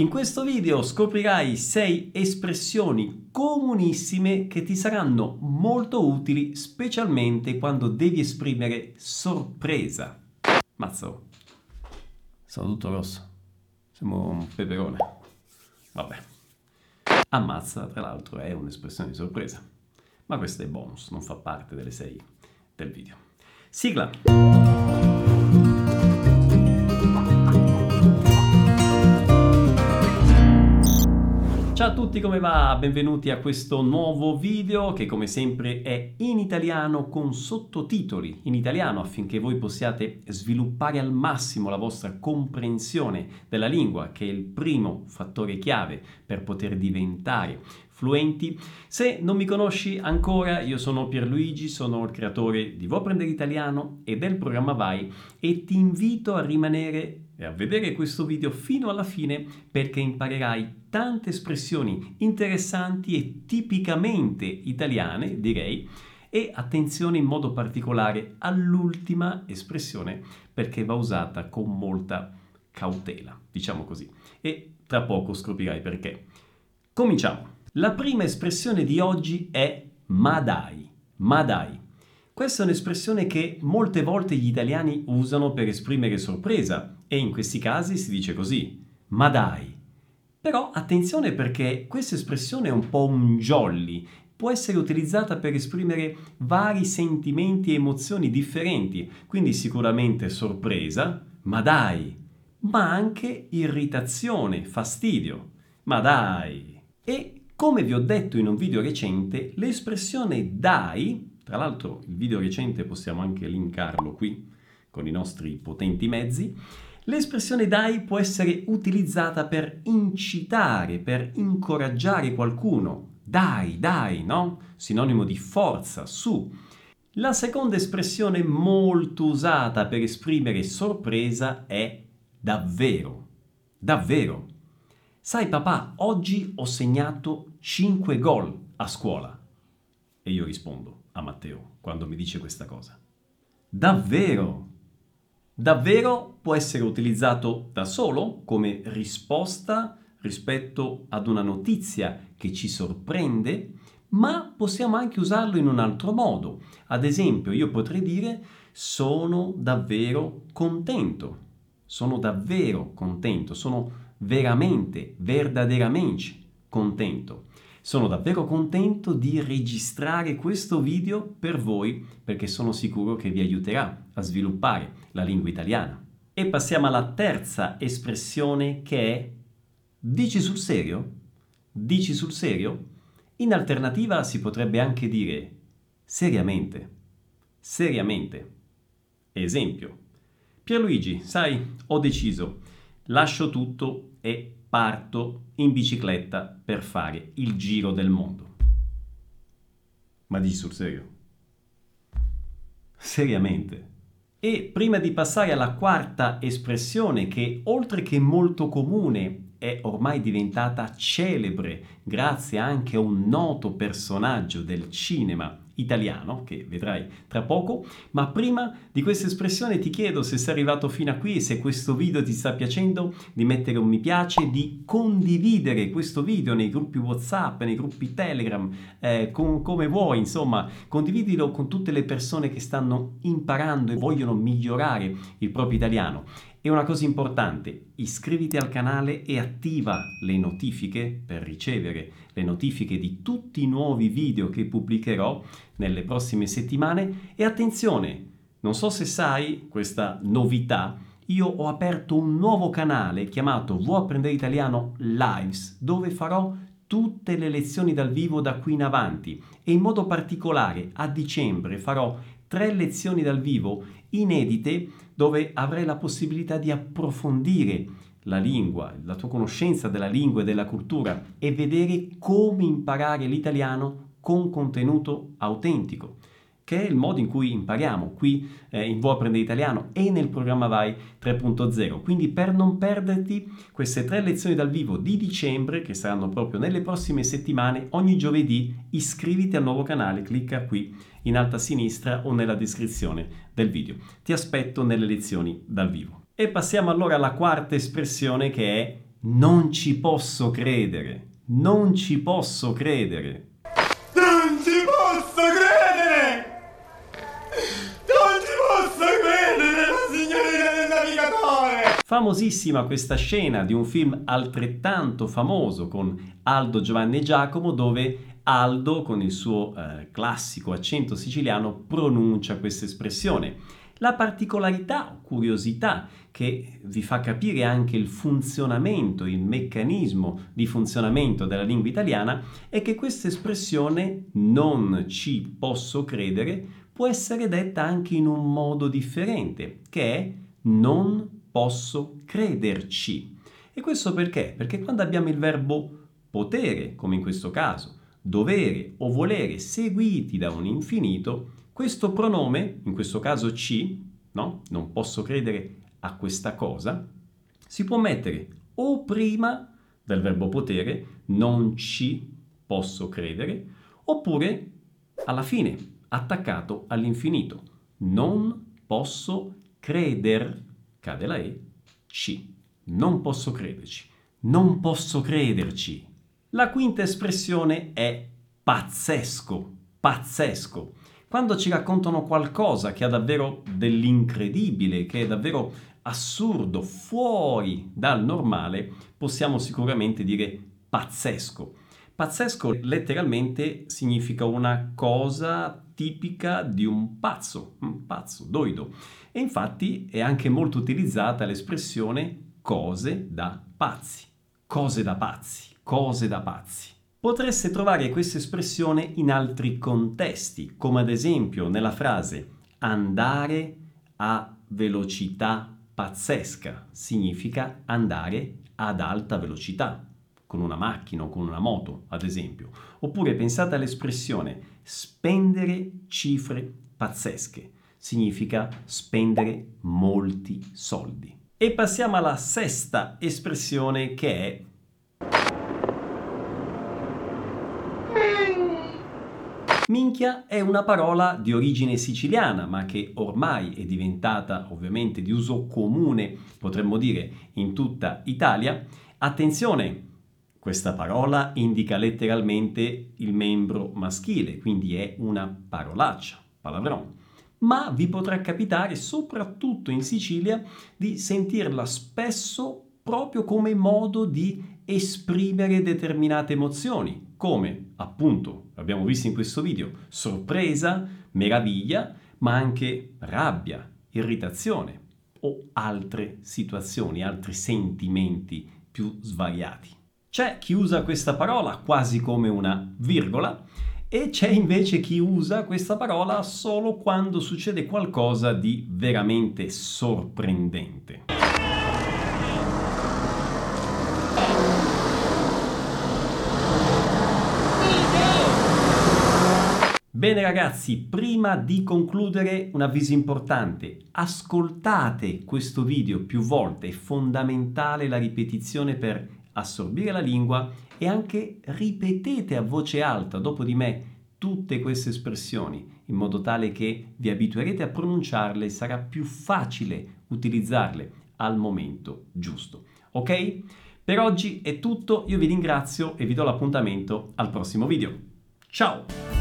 In questo video scoprirai 6 espressioni comunissime che ti saranno molto utili specialmente quando devi esprimere sorpresa. Mazzo, sono tutto rosso. Sembra un peperone. Vabbè. Ammazza, tra l'altro, è un'espressione di sorpresa. Ma questo è bonus, non fa parte delle 6 del video. Sigla! Ciao a tutti, come va? Benvenuti a questo nuovo video che come sempre è in italiano con sottotitoli in italiano affinché voi possiate sviluppare al massimo la vostra comprensione della lingua che è il primo fattore chiave per poter diventare fluenti. Se non mi conosci ancora, io sono Pierluigi, sono il creatore di Vuoi prendere italiano e del programma Vai e ti invito a rimanere e a vedere questo video fino alla fine perché imparerai tante espressioni interessanti e tipicamente italiane, direi, e attenzione in modo particolare all'ultima espressione perché va usata con molta cautela, diciamo così. E tra poco scoprirai perché. Cominciamo. La prima espressione di oggi è ma dai, ma dai. Questa è un'espressione che molte volte gli italiani usano per esprimere sorpresa e in questi casi si dice così, ma dai. Però attenzione perché questa espressione è un po' un jolly, può essere utilizzata per esprimere vari sentimenti e emozioni differenti, quindi sicuramente sorpresa, ma dai, ma anche irritazione, fastidio, ma dai. E come vi ho detto in un video recente, l'espressione dai tra l'altro il video recente possiamo anche linkarlo qui con i nostri potenti mezzi. L'espressione dai può essere utilizzata per incitare, per incoraggiare qualcuno. Dai, dai, no? Sinonimo di forza, su. La seconda espressione molto usata per esprimere sorpresa è davvero. Davvero. Sai papà, oggi ho segnato 5 gol a scuola. E io rispondo, a Matteo quando mi dice questa cosa. Davvero? Davvero può essere utilizzato da solo come risposta rispetto ad una notizia che ci sorprende, ma possiamo anche usarlo in un altro modo. Ad esempio, io potrei dire sono davvero contento. Sono davvero contento, sono veramente, verdaderamente contento. Sono davvero contento di registrare questo video per voi perché sono sicuro che vi aiuterà a sviluppare la lingua italiana. E passiamo alla terza espressione che è dici sul serio? Dici sul serio? In alternativa si potrebbe anche dire seriamente. Seriamente. Esempio. Pierluigi, sai, ho deciso, lascio tutto e parto in bicicletta per fare il giro del mondo. Ma dici sul serio? Seriamente. E prima di passare alla quarta espressione che oltre che molto comune è ormai diventata celebre grazie anche a un noto personaggio del cinema italiano, che vedrai tra poco, ma prima di questa espressione ti chiedo se sei arrivato fino a qui e se questo video ti sta piacendo, di mettere un mi piace, di condividere questo video nei gruppi WhatsApp, nei gruppi Telegram, eh, con, come vuoi, insomma, condividilo con tutte le persone che stanno imparando e vogliono migliorare il proprio italiano. E una cosa importante, iscriviti al canale e attiva le notifiche per ricevere le notifiche di tutti i nuovi video che pubblicherò nelle prossime settimane. E attenzione, non so se sai questa novità, io ho aperto un nuovo canale chiamato Vuoi apprendere italiano Lives dove farò tutte le lezioni dal vivo da qui in avanti. E in modo particolare a dicembre farò tre lezioni dal vivo inedite dove avrai la possibilità di approfondire la lingua, la tua conoscenza della lingua e della cultura e vedere come imparare l'italiano con contenuto autentico, che è il modo in cui impariamo qui eh, in Vuoi apprendere italiano e nel programma Vai 3.0. Quindi per non perderti queste tre lezioni dal vivo di dicembre, che saranno proprio nelle prossime settimane, ogni giovedì iscriviti al nuovo canale, clicca qui in alto a sinistra o nella descrizione del video. Ti aspetto nelle lezioni dal vivo. E passiamo allora alla quarta espressione che è Non ci posso credere. Non ci posso credere. Non ci posso credere! Non ci posso credere, la signorina del navigatore! Famosissima questa scena di un film altrettanto famoso con Aldo, Giovanni e Giacomo dove Aldo con il suo eh, classico accento siciliano pronuncia questa espressione. La particolarità o curiosità che vi fa capire anche il funzionamento, il meccanismo di funzionamento della lingua italiana è che questa espressione non ci posso credere può essere detta anche in un modo differente, che è non posso crederci. E questo perché? Perché quando abbiamo il verbo potere, come in questo caso, dovere o volere seguiti da un infinito, questo pronome, in questo caso ci, no? Non posso credere a questa cosa, si può mettere o prima del verbo potere, non ci posso credere, oppure alla fine, attaccato all'infinito. Non posso creder, cade la E, ci. Non posso crederci. Non posso crederci. La quinta espressione è pazzesco, pazzesco. Quando ci raccontano qualcosa che ha davvero dell'incredibile, che è davvero assurdo, fuori dal normale, possiamo sicuramente dire pazzesco. Pazzesco letteralmente significa una cosa tipica di un pazzo, un pazzo, doido. E infatti è anche molto utilizzata l'espressione cose da pazzi, cose da pazzi cose da pazzi. Potreste trovare questa espressione in altri contesti, come ad esempio nella frase andare a velocità pazzesca, significa andare ad alta velocità, con una macchina o con una moto, ad esempio. Oppure pensate all'espressione spendere cifre pazzesche, significa spendere molti soldi. E passiamo alla sesta espressione che è Minchia è una parola di origine siciliana, ma che ormai è diventata ovviamente di uso comune, potremmo dire, in tutta Italia. Attenzione, questa parola indica letteralmente il membro maschile, quindi è una parolaccia, palavron. Ma vi potrà capitare, soprattutto in Sicilia, di sentirla spesso proprio come modo di esprimere determinate emozioni, come appunto abbiamo visto in questo video, sorpresa, meraviglia, ma anche rabbia, irritazione o altre situazioni, altri sentimenti più svariati. C'è chi usa questa parola quasi come una virgola e c'è invece chi usa questa parola solo quando succede qualcosa di veramente sorprendente. Bene ragazzi, prima di concludere un avviso importante. Ascoltate questo video più volte, è fondamentale la ripetizione per assorbire la lingua e anche ripetete a voce alta dopo di me tutte queste espressioni in modo tale che vi abituerete a pronunciarle e sarà più facile utilizzarle al momento giusto. Ok? Per oggi è tutto, io vi ringrazio e vi do l'appuntamento al prossimo video. Ciao!